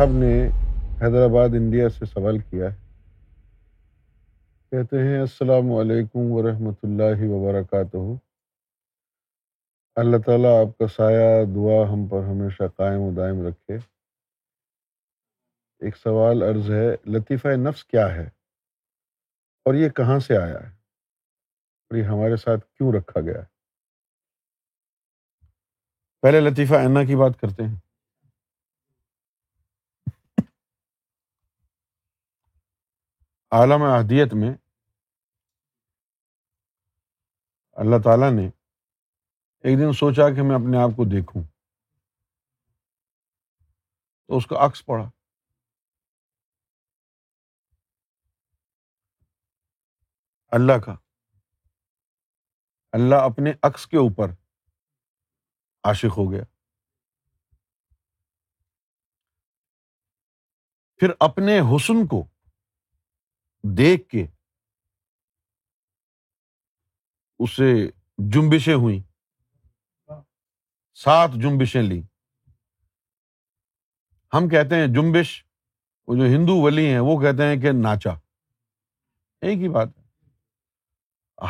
صاحب نے حیدرآباد انڈیا سے سوال کیا ہے۔ کہتے ہیں، السلام علیکم ورحمۃ اللہ وبرکاتہ۔ اللہ تعالیٰ آپ کا سایہ، دعا ہم پر ہمیشہ قائم و دائم رکھے۔ ایک سوال عرض ہے، لطیفہ نفس کیا ہے؟ اور یہ کہاں سے آیا ہے؟ اور یہ ہمارے ساتھ کیوں رکھا گیا ہے؟ پہلے لطیفہ اینا کی بات کرتے ہیں۔ عالم احدیت میں اللہ تعالیٰ نے ایک دن سوچا کہ میں اپنے آپ کو دیکھوں تو اس کا عکس پڑا۔ اللہ کا۔ اللہ اپنے عکس کے اوپر عاشق ہو گیا۔ پھر اپنے حسن کو دیکھ کے اسے جمبشیں ہوئیں۔ سات جمبشیں لی ہم کہتے ہیں جمبش وہ جو ہندو ولی ہیں، وہ کہتے ہیں کہ ناچا۔ ایک ہی بات ہے۔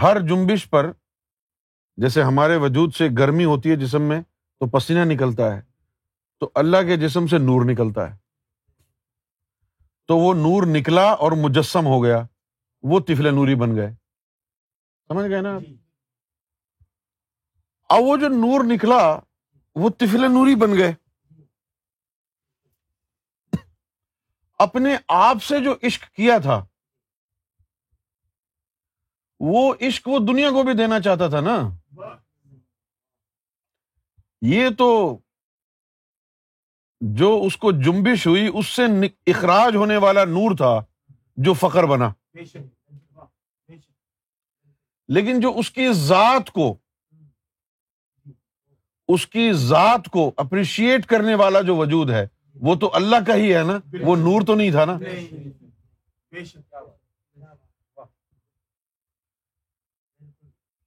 ہر جمبش پر جیسے ہمارے وجود سے گرمی ہوتی ہے جسم میں، تو پسینہ نکلتا ہے۔ تو اللہ کے جسم سے نور نکلتا ہے۔ تو وہ نور نکلا اور مجسم ہو گیا۔ وہ تفل نوری بن گئے۔ سمجھ گئے نا اب وہ جو نور نکلا وہ تفل نوری بن گئے۔ اپنے آپ سے جو عشق کیا تھا وہ عشق وہ دنیا کو بھی دینا چاہتا تھا نا۔ یہ تو جو اس کو جمبش ہوئی، اس سے اخراج ہونے والا نور تھا جو فخر بنا۔ لیکن جو اس کی ذات کو، اس کی ذات کو اپریشیٹ کرنے والا جو وجود ہے، وہ تو اللہ کا ہی ہے نا؟ وہ نور تو نہیں تھا نا؟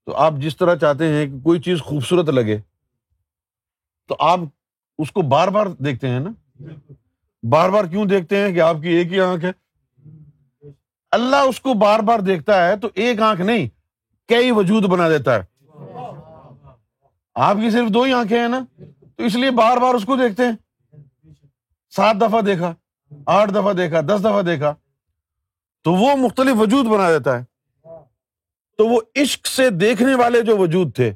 تو آپ جس طرح چاہتے ہیں کہ کوئی چیز خوبصورت لگے، تو آپ اس کو بار بار دیکھتے ہیں نا؟ بار بار کیوں دیکھتے ہیں کہ آپ کی ایک ہی آنکھ ہے؟ اللہ اس کو بار بار دیکھتا ہے تو ایک آنکھ نہیں، کئی وجود بنا دیتا ہے۔ آپ کی صرف دو ہی آنکھیں ہیں نا؟ تو اس لیے بار بار اس کو دیکھتے ہیں۔ سات دفعہ دیکھا، آٹھ دفعہ دیکھا، دس دفعہ دیکھا۔ تو وہ مختلف وجود بنا دیتا ہے۔ تو وہ عشق سے دیکھنے والے جو وجود تھے،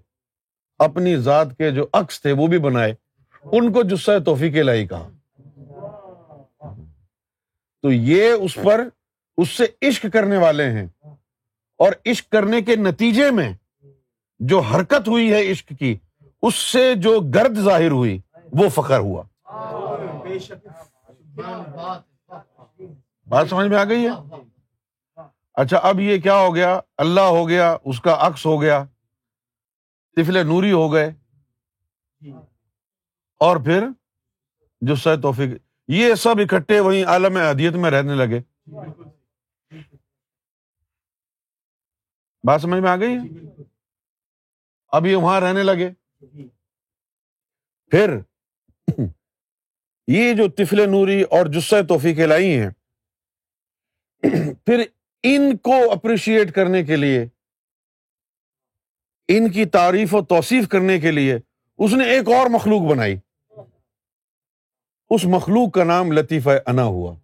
اپنی ذات کے جو عکس تھے، وہ بھی بنائے۔ ان کو جسہ توفیق لائی کہا۔ تو یہ اس پر اس سے عشق کرنے والے ہیں۔ اور عشق کرنے کے نتیجے میں جو حرکت ہوئی ہے عشق کی، اس سے جو گرد ظاہر ہوئی، وہ فخر ہوا۔ بات سمجھ میں آ گئی ہے؟ اچھا اب یہ کیا ہو گیا؟ اللہ ہو گیا، اس کا عکس ہو گیا تفل نوری ہو گئے۔ اور پھر جو توفیق، یہ سب اکٹھے وہیں عالم ادیت میں رہنے لگے۔ بات سمجھ میں آ گئی؟ اب یہ وہاں رہنے لگے۔ پھر یہ جو تفل نوری اور جسہ توفیق لائی ہیں، پھر ان کو اپریشیٹ کرنے کے لیے، ان کی تعریف و توصیف کرنے کے لیے اس نے ایک اور مخلوق بنائی۔ اس مخلوق کا نام لطیفہ انا ہوا۔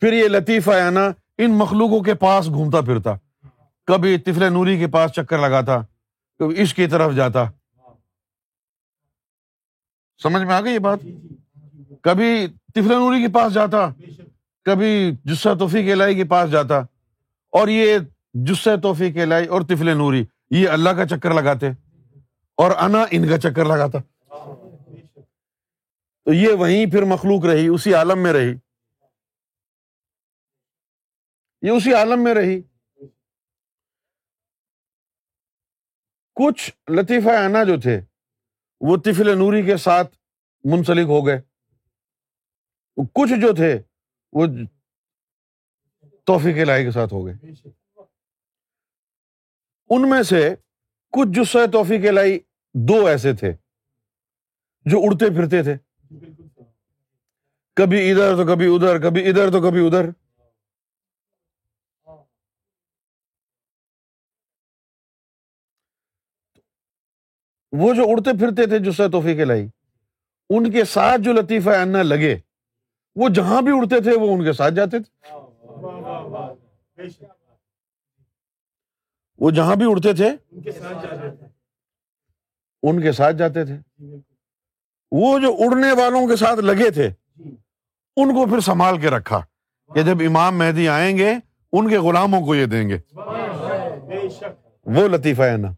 پھر یہ لطیفہ انا ان مخلوقوں کے پاس گھومتا پھرتا۔ کبھی تفل نوری کے پاس چکر لگاتا، کبھی عشق کی طرف جاتا۔ سمجھ میں آ گئی یہ بات؟ کبھی تفل نوری کے پاس جاتا، کبھی جسہ توفیق الہی کے پاس جاتا۔ اور یہ جسہ توفیق الہی اور تفل نوری، یہ اللہ کا چکر لگاتے اور انا ان کا چکر لگاتا۔ تو یہ وہیں پھر مخلوق رہی، اسی عالم میں رہی۔ یہ اسی عالم میں رہی۔ کچھ لطیفہ انا جو تھے، وہ تفل نوری کے ساتھ منسلک ہو گئے۔ کچھ جو تھے، وہ توفیق لائی کے ساتھ ہو گئے۔ ان میں سے کچھ جسہ توفیق لائی دو ایسے تھے جو اڑتے پھرتے تھے۔ کبھی ادھر تو کبھی ادھر کبھی ادھر تو کبھی ادھر۔ وہ جو اڑتے پھرتے تھے جو سہ توفیق لائی ان کے ساتھ جو لطیفہ انا لگے وہ جہاں بھی اڑتے تھے وہ ان کے ساتھ جاتے تھے۔ وہ جہاں بھی اڑتے تھے۔ ان کے ساتھ جاتے تھے۔ وہ جو اڑنے والوں کے ساتھ لگے تھے ان کو پھر سنبھال کے رکھا کہ جب امام مہدی آئیں گے ان کے غلاموں کو یہ دیں گے۔ وہ لطیفہ ہے نا۔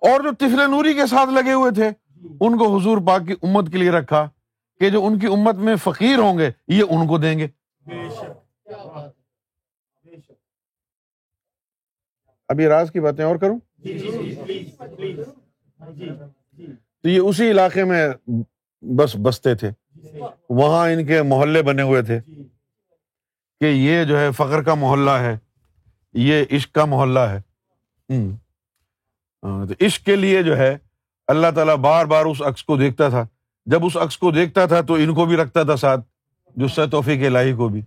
اور جو تفل نوری کے ساتھ لگے ہوئے تھے ان کو حضور پاک کی امت کے لیے رکھا کہ جو ان کی امت میں فقیر ہوں گے یہ ان کو دیں گے۔ ابھی راز کی باتیں اور کروں؟ تو یہ اسی علاقے میں بس بستے تھے۔ وہاں ان کے محلے بنے ہوئے تھے۔ کہ یہ جو ہے فخر کا محلہ ہے۔ یہ عشق کا محلہ ہے۔ تو عشق کے لیے جو ہے اللہ تعالیٰ بار بار اس عکس کو دیکھتا تھا۔ جب اس عکس کو دیکھتا تھا تو ان کو بھی رکھتا تھا ساتھ، جو سی توفیق الہی کو بھی۔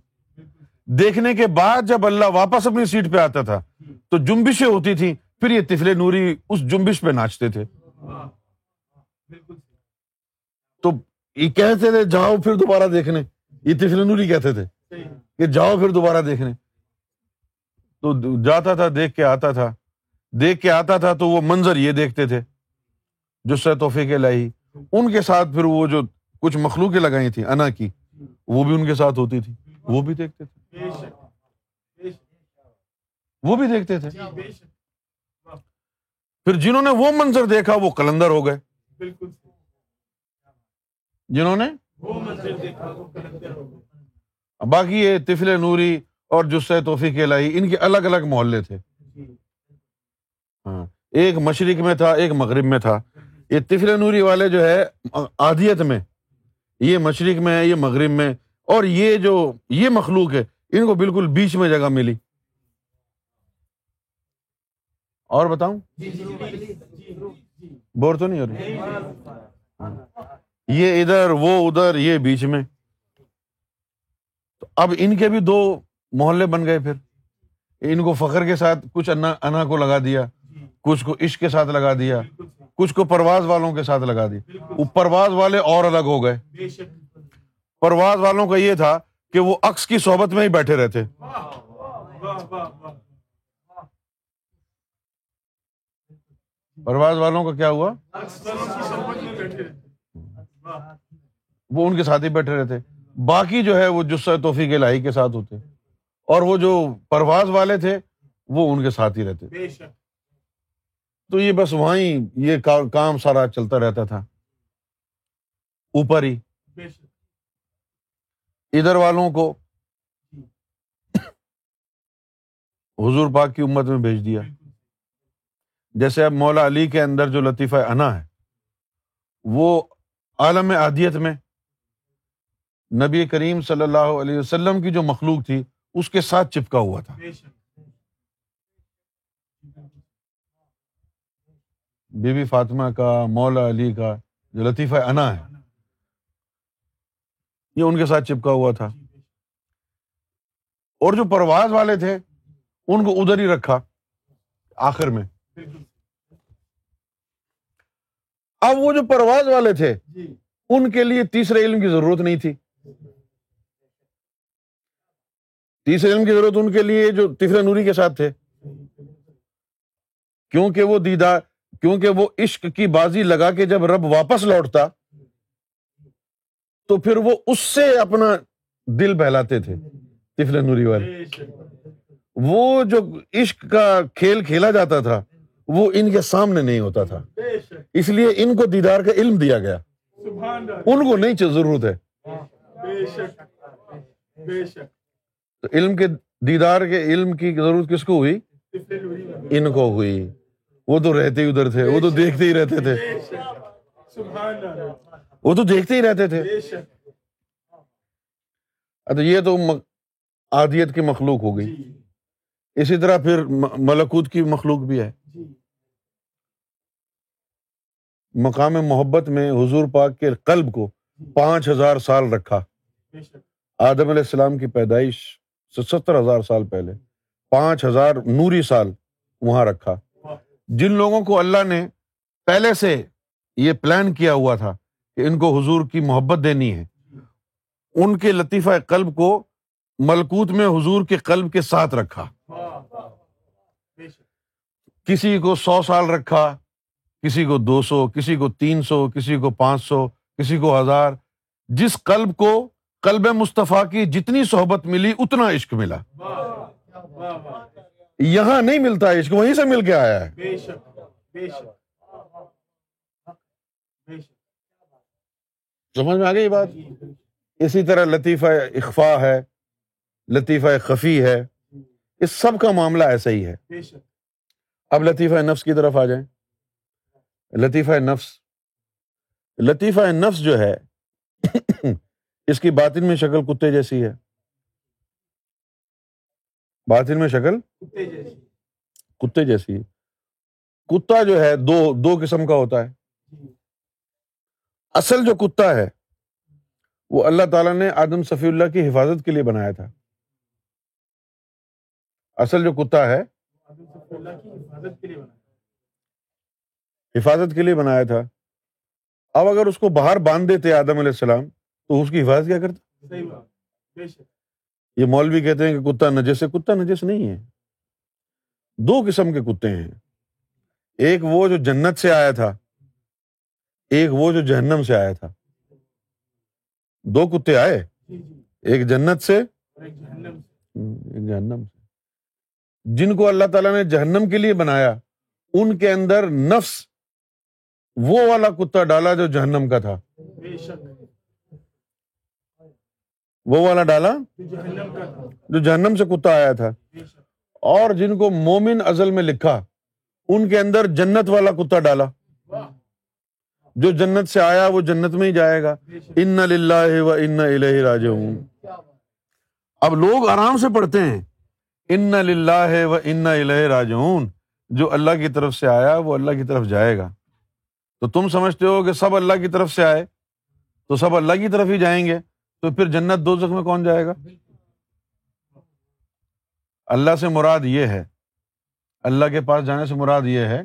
دیکھنے کے بعد جب اللہ واپس اپنی سیٹ پہ آتا تھا تو جمبشیں ہوتی تھیں۔ پھر یہ تفلے نوری اس جمبش پہ ناچتے تھے۔ تو یہ کہتے تھے جاؤ پھر دوبارہ دیکھنے۔ یہ تفل نوری کہتے تھے کہ جاؤ پھر دوبارہ دیکھنے۔ تو جاتا تھا دیکھ کے آتا تھا۔ دیکھ کے آتا تھا تو وہ منظر یہ دیکھتے تھے جو سہ توفیق لائی ان کے ساتھ پھر وہ جو کچھ مخلوقیں لگائی تھی انا کی وہ بھی ان کے ساتھ ہوتی تھی۔ وہ بھی دیکھتے تھے۔ وہ بھی دیکھتے تھے۔ پھر جنہوں نے وہ منظر دیکھا وہ کلندر ہو گئے۔ جنہوں نے؟ باقی یہ تفل نوری اور جسے توفیق لائی ان کے الگ الگ محلے تھے۔ ہاں ایک مشرق میں تھا ایک مغرب میں تھا۔ یہ تفل نوری والے جو ہے آدیت میں یہ مشرق میں ہے یہ مغرب میں اور یہ جو یہ مخلوق ہے ان کو بالکل بیچ میں جگہ ملی۔ اور بتاؤں؟ بور تو نہیں ہو رہی؟ یہ ادھر، وہ ادھر، یہ بیچ میں۔ تو اب ان کے بھی دو محلے بن گئے پھر۔ ان کو فخر کے ساتھ کچھ انا انا کو لگا دیا، کچھ کو عشق کے ساتھ لگا دیا، کچھ کو پرواز والوں کے ساتھ لگا دیا۔ وہ پرواز والے اور الگ ہو گئے۔ پرواز والوں کا یہ تھا کہ وہ عکس کی صحبت میں ہی بیٹھے رہتے۔ پرواز والوں کا کیا ہوا؟ وہ ان کے ساتھ ہی بیٹھے رہتے۔ باقی جو ہے وہ جسہ توفیق لائی کے ساتھ ہوتے۔ اور وہ جو پرواز والے تھے، وہ ان کے ساتھ ہی رہتے۔ تو یہ بس وہیں یہ کام سارا چلتا رہتا تھا۔ اوپر ہی۔ ادھر والوں کو حضور پاک کی امت میں بھیج دیا۔ جیسے اب مولا علی کے اندر جو لطیفہ انا ہے وہ عالم عادیت میں نبی کریم صلی اللہ علیہ وسلم کی جو مخلوق تھی اس کے ساتھ چپکا ہوا تھا۔ بی بی فاطمہ کا مولا علی کا جو لطیفہ انا ہے یہ ان کے ساتھ چپکا ہوا تھا۔ اور جو پرواز والے تھے ان کو ادھر ہی رکھا آخر میں۔ اب وہ جو پرواز والے تھے ان کے لیے تیسرے علم کی ضرورت نہیں تھی۔ تیسرے علم کی ضرورت ان کے لیے جو تیسرے نوری کے ساتھ تھے۔ کیونکہ وہ دیدار کیونکہ وہ عشق کی بازی لگا کے جب رب واپس لوٹتا تو پھر وہ اس سے اپنا دل بہلاتے تھے تفل نوری والے۔ وہ جو عشق کا کھیل کھیلا جاتا تھا وہ ان کے سامنے نہیں ہوتا تھا۔ اس لیے ان کو دیدار کا علم دیا گیا۔ ان کو نہیں ضرورت ہے۔ تو علم کے دیدار کے علم کی ضرورت کس کو ہوئی؟ ان کو ہوئی۔ وہ تو رہتے ہی ادھر تھے، وہ تو دیکھتے ہی رہتے تھے۔ وہ تو دیکھتے ہی رہتے تھے۔ اچھا یہ تو آدیت کی مخلوق ہو گئی۔ اسی طرح پھر ملکوت کی مخلوق بھی ہے۔ مقام محبت میں حضور پاک کے قلب کو پانچ ہزار سال رکھا۔ آدم علیہ السلام کی پیدائش سے ستر ہزار سال پہلے پانچ ہزار نوری سال وہاں رکھا۔ جن لوگوں کو اللہ نے پہلے سے یہ پلان کیا ہوا تھا کہ ان کو حضور کی محبت دینی ہے ان کے لطیفہ قلب کو ملکوت میں حضور کے قلب کے ساتھ رکھا۔ کسی کو سو سال رکھا کسی کو دو سو کسی کو تین سو کسی کو پانچ سو کسی کو ہزار۔ جس قلب کو کلب مصطفیٰ کی جتنی صحبت ملی اتنا عشق ملا۔ یہاں نہیں ملتا عشق وہیں سے مل کے آیا ہے۔ سمجھ میں آ گئی بات؟ اسی طرح لطیفہ اخفا ہے لطیفہ خفی ہے۔ اس سب کا معاملہ ایسا ہی ہے۔ اب لطیفہ نفس کی طرف آ جائیں۔ لطیفہ نفس لطیفہ نفس جو ہے اس کی باطن میں شکل کتے جیسی ہے۔ باطن میں شکل کتے جیسی۔ ہے۔ کتا جو ہے دو دو قسم کا ہوتا ہے۔ اصل جو کتا ہے وہ اللہ تعالیٰ نے آدم صفی اللہ کی حفاظت کے لیے بنایا تھا۔ اصل جو کتا ہے حفاظت کے لیے بنایا تھا۔ اب اگر اس کو باہر باندھ دیتے آدم علیہ السلام تو اس کی حفاظت کیا کرتا؟ یہ مولوی کہتے ہیں کہ کتا نجس ہے۔ کتا نجس نہیں ہے۔ دو قسم کے کتے ہیں۔ ایک وہ جو جنت سے آیا تھا۔ ایک وہ جو جہنم سے آیا تھا۔ دو کتے آئے۔ ایک جنت سے ایک جہنم سے۔ جن کو اللہ تعالیٰ نے جہنم کے لیے بنایا ان کے اندر نفس وہ والا کتا ڈالا جو جہنم کا تھا۔ وہ والا ڈالا؟ جو جہنم سے کتا آیا تھا۔ اور جن کو مومن ازل میں لکھا ان کے اندر جنت والا کتا ڈالا۔ جو جنت سے آیا وہ جنت میں ہی جائے گا۔ ان للہ و ان راج اب لوگ آرام سے پڑھتے ہیں۔ ان للہ و ان راج جو اللہ کی طرف سے آیا وہ اللہ کی طرف جائے گا۔ تو تم سمجھتے ہو کہ سب اللہ کی طرف سے آئے، تو سب اللہ کی طرف ہی جائیں گے، تو پھر جنت دو میں کون جائے گا؟ اللہ سے مراد یہ ہے، اللہ کے پاس جانے سے مراد یہ ہے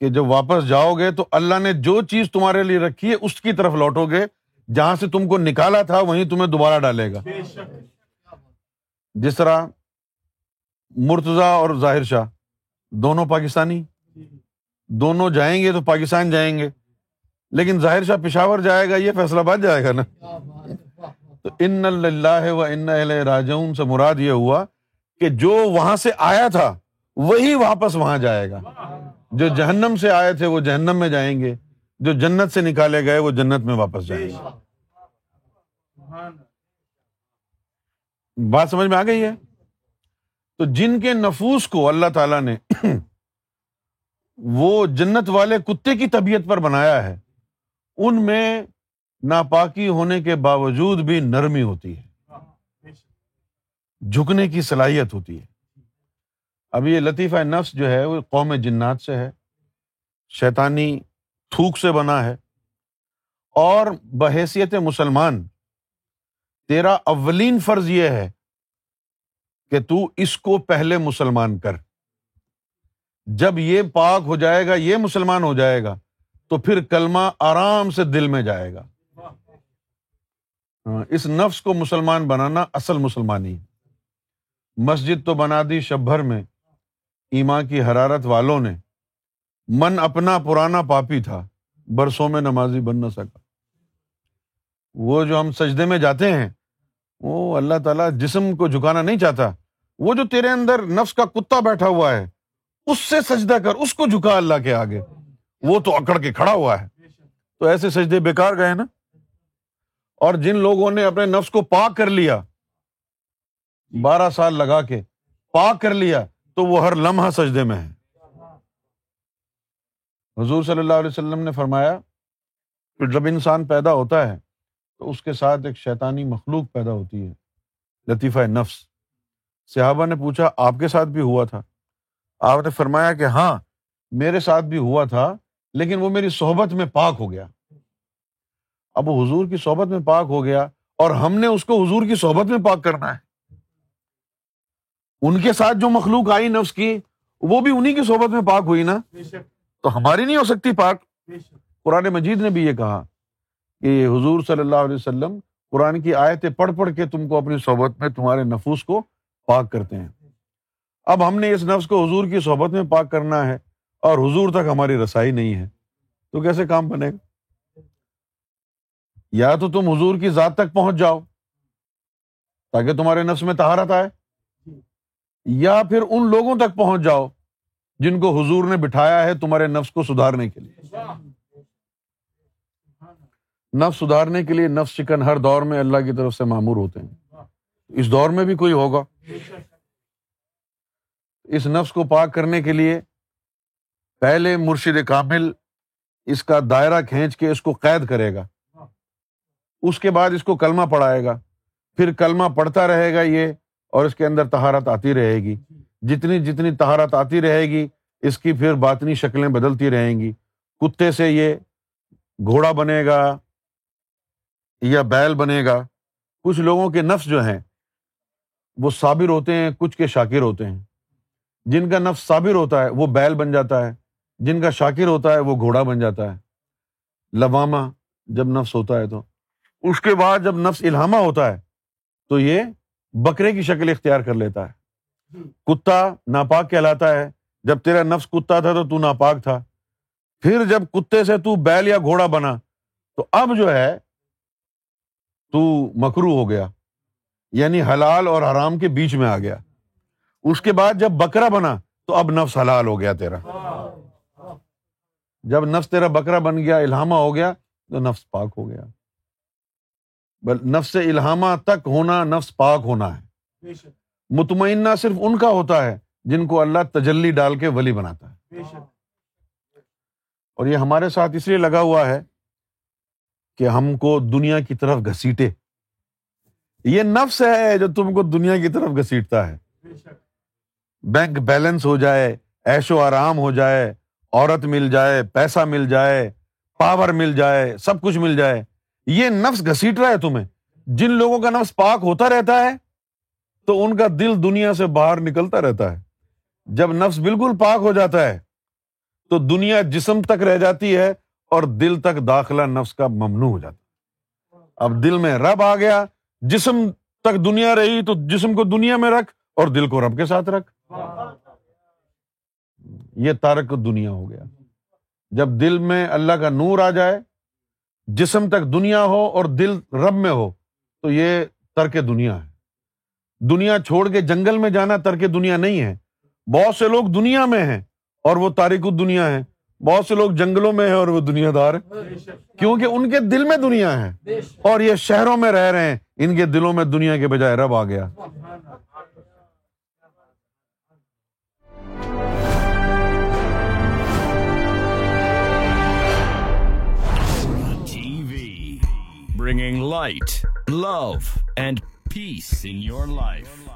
کہ جب واپس جاؤ گے تو اللہ نے جو چیز تمہارے لیے رکھی ہے، اس کی طرف لوٹو گے۔ جہاں سے تم کو نکالا تھا، وہیں تمہیں دوبارہ ڈالے گا۔ جس طرح مرتضی اور ظاہر شاہ دونوں پاکستانی۔ دونوں جائیں گے تو پاکستان جائیں گے۔ لیکن ظاہر شاہ پشاور جائے گا یہ فیصلہ باد جائے گا نا۔ تو ان اللہ و ان راجون سے مراد یہ ہوا کہ جو وہاں سے آیا تھا وہی واپس وہاں جائے گا۔ جو جہنم سے آئے تھے وہ جہنم میں جائیں گے۔ جو جنت سے نکالے گئے وہ جنت میں واپس جائیں گے۔ بات سمجھ میں آ گئی ہے؟ تو جن کے نفوس کو اللہ تعالی نے وہ جنت والے کتے کی طبیعت پر بنایا ہے، ان میں ناپاکی ہونے کے باوجود بھی نرمی ہوتی ہے، جھکنے کی صلاحیت ہوتی ہے۔ اب یہ لطیفہ نفس جو ہے، وہ قوم جنات سے ہے، شیطانی تھوک سے بنا ہے۔ اور بحیثیت مسلمان، تیرا اولین فرض یہ ہے کہ تو اس کو پہلے مسلمان کر۔ جب یہ پاک ہو جائے گا یہ مسلمان ہو جائے گا تو پھر کلمہ آرام سے دل میں جائے گا۔ ہاں، اس نفس کو مسلمان بنانا اصل مسلمانی مسجد تو بنا دی شب بھر میں ایما کی حرارت والوں نے۔ من اپنا پرانا پاپی تھا برسوں میں نمازی بن نہ سکا۔ وہ جو ہم سجدے میں جاتے ہیں وہ اللہ تعالیٰ جسم کو جھکانا نہیں چاہتا۔ وہ جو تیرے اندر نفس کا کتا بیٹھا ہوا ہے، اس سے سجدہ کر، اس کو جھکا اللہ کے آگے۔ وہ تو اکڑ کے کھڑا ہوا ہے۔ تو ایسے سجدے بےکار گئے نا۔ اور جن لوگوں نے اپنے نفس کو پاک کر لیا، بارہ سال لگا کے پاک کر لیا، تو وہ ہر لمحہ سجدے میں ہے حضور صلی اللہ علیہ وسلم نے فرمایا، کہ جب انسان پیدا ہوتا ہے، تو اس کے ساتھ ایک شیطانی مخلوق پیدا ہوتی ہے، لطیفہ نفس۔ صحابہ نے پوچھا آپ کے ساتھ بھی ہوا تھا؟ آپ نے فرمایا کہ ہاں میرے ساتھ بھی ہوا تھا لیکن وہ میری صحبت میں پاک ہو گیا۔ اب وہ حضور کی صحبت میں پاک ہو گیا اور ہم نے اس کو حضور کی صحبت میں پاک کرنا ہے۔ ان کے ساتھ جو مخلوق آئی نفس کی وہ بھی انہیں کی صحبت میں پاک ہوئی نا؟ تو ہماری نہیں ہو سکتی پاک۔ قرآن مجید نے بھی یہ کہا کہ حضور صلی اللہ علیہ وسلم قرآن کی آیتیں پڑھ پڑھ کے تم کو اپنی صحبت میں تمہارے نفوس کو پاک کرتے ہیں۔ اب ہم نے اس نفس کو حضور کی صحبت میں پاک کرنا ہے اور حضور تک ہماری رسائی نہیں ہے۔ تو کیسے کام بنے؟ گا یا تو تم حضور کی ذات تک پہنچ جاؤ تاکہ تمہارے نفس میں تہارت آئے، یا پھر ان لوگوں تک پہنچ جاؤ جن کو حضور نے بٹھایا ہے تمہارے نفس کو سدھارنے کے لیے۔ نفس سدھارنے کے لیے نفس چکن ہر دور میں اللہ کی طرف سے معمور ہوتے ہیں۔ اس دور میں بھی کوئی ہوگا۔ اس نفس کو پاک کرنے کے لیے پہلے مرشد کامل اس کا دائرہ کھینچ کے اس کو قید کرے گا۔ اس کے بعد اس کو کلمہ پڑھائے گا۔ پھر کلمہ پڑھتا رہے گا یہ اور اس کے اندر تہارت آتی رہے گی۔ جتنی جتنی تہارت آتی رہے گی، اس کی پھر باطنی شکلیں بدلتی رہیں گی۔ کتے سے یہ گھوڑا بنے گا یا بیل بنے گا۔ کچھ لوگوں کے نفس جو ہیں وہ صابر ہوتے ہیں، کچھ کے شاکر ہوتے ہیں۔ جن کا نفس صابر ہوتا ہے، وہ بیل بن جاتا ہے۔ جن کا شاکر ہوتا ہے، وہ گھوڑا بن جاتا ہے۔ لواما جب نفس ہوتا ہے تو۔ اس کے بعد جب نفس الہامہ ہوتا ہے، تو یہ بکرے کی شکل اختیار کر لیتا ہے۔ کتا ناپاک کہلاتا ہے۔ جب تیرا نفس کتا تھا تو تو ناپاک تھا۔ پھر جب کتے سے تو بیل یا گھوڑا بنا، تو اب جو ہے، تو مکرو ہو گیا۔ یعنی حلال اور حرام کے بیچ میں آ گیا۔ اس کے بعد جب بکرا بنا تو اب نفس حلال ہو گیا تیرا۔ جب نفس تیرا بکرا بن گیا، الہامہ ہو گیا، تو نفس پاک ہو گیا۔ نفس الہامہ تک ہونا، نفس پاک ہونا ہے۔ مطمئنہ صرف ان کا ہوتا ہے جن کو اللہ تجلی ڈال کے ولی بناتا ہے۔ اور یہ ہمارے ساتھ اس لیے لگا ہوا ہے کہ ہم کو دنیا کی طرف گھسیٹے۔ یہ نفس ہے جو تم کو دنیا کی طرف گھسیٹتا ہے۔ بینک بیلنس ہو جائے ایش و آرام ہو جائے عورت مل جائے پیسہ مل جائے پاور مل جائے سب کچھ مل جائے۔ یہ نفس گھسیٹ رہا ہے تمہیں۔ جن لوگوں کا نفس پاک ہوتا رہتا ہے تو ان کا دل دنیا سے باہر نکلتا رہتا ہے۔ جب نفس بالکل پاک ہو جاتا ہے تو دنیا جسم تک رہ جاتی ہے اور دل تک داخلہ نفس کا ممنوع ہو جاتا اب دل میں رب آ گیا جسم تک دنیا رہی تو جسم کو دنیا میں رکھ اور دل کو رب کے ساتھ رکھ۔ یہ تارک دنیا ہو گیا۔ جب دل میں اللہ کا نور آ جائے، جسم تک دنیا ہو اور دل رب میں ہو، تو یہ ترک دنیا ہے۔ دنیا چھوڑ کے جنگل میں جانا ترک دنیا نہیں ہے۔ بہت سے لوگ دنیا میں ہیں اور وہ تاریخ دنیا ہے بہت سے لوگ جنگلوں میں ہیں اور وہ دنیا دار کیونکہ ان کے دل میں دنیا ہے۔ اور یہ شہروں میں رہ رہے ہیں۔ ان کے دلوں میں دنیا کے بجائے رب آ گیا۔ Bringing light, love, and peace in your life.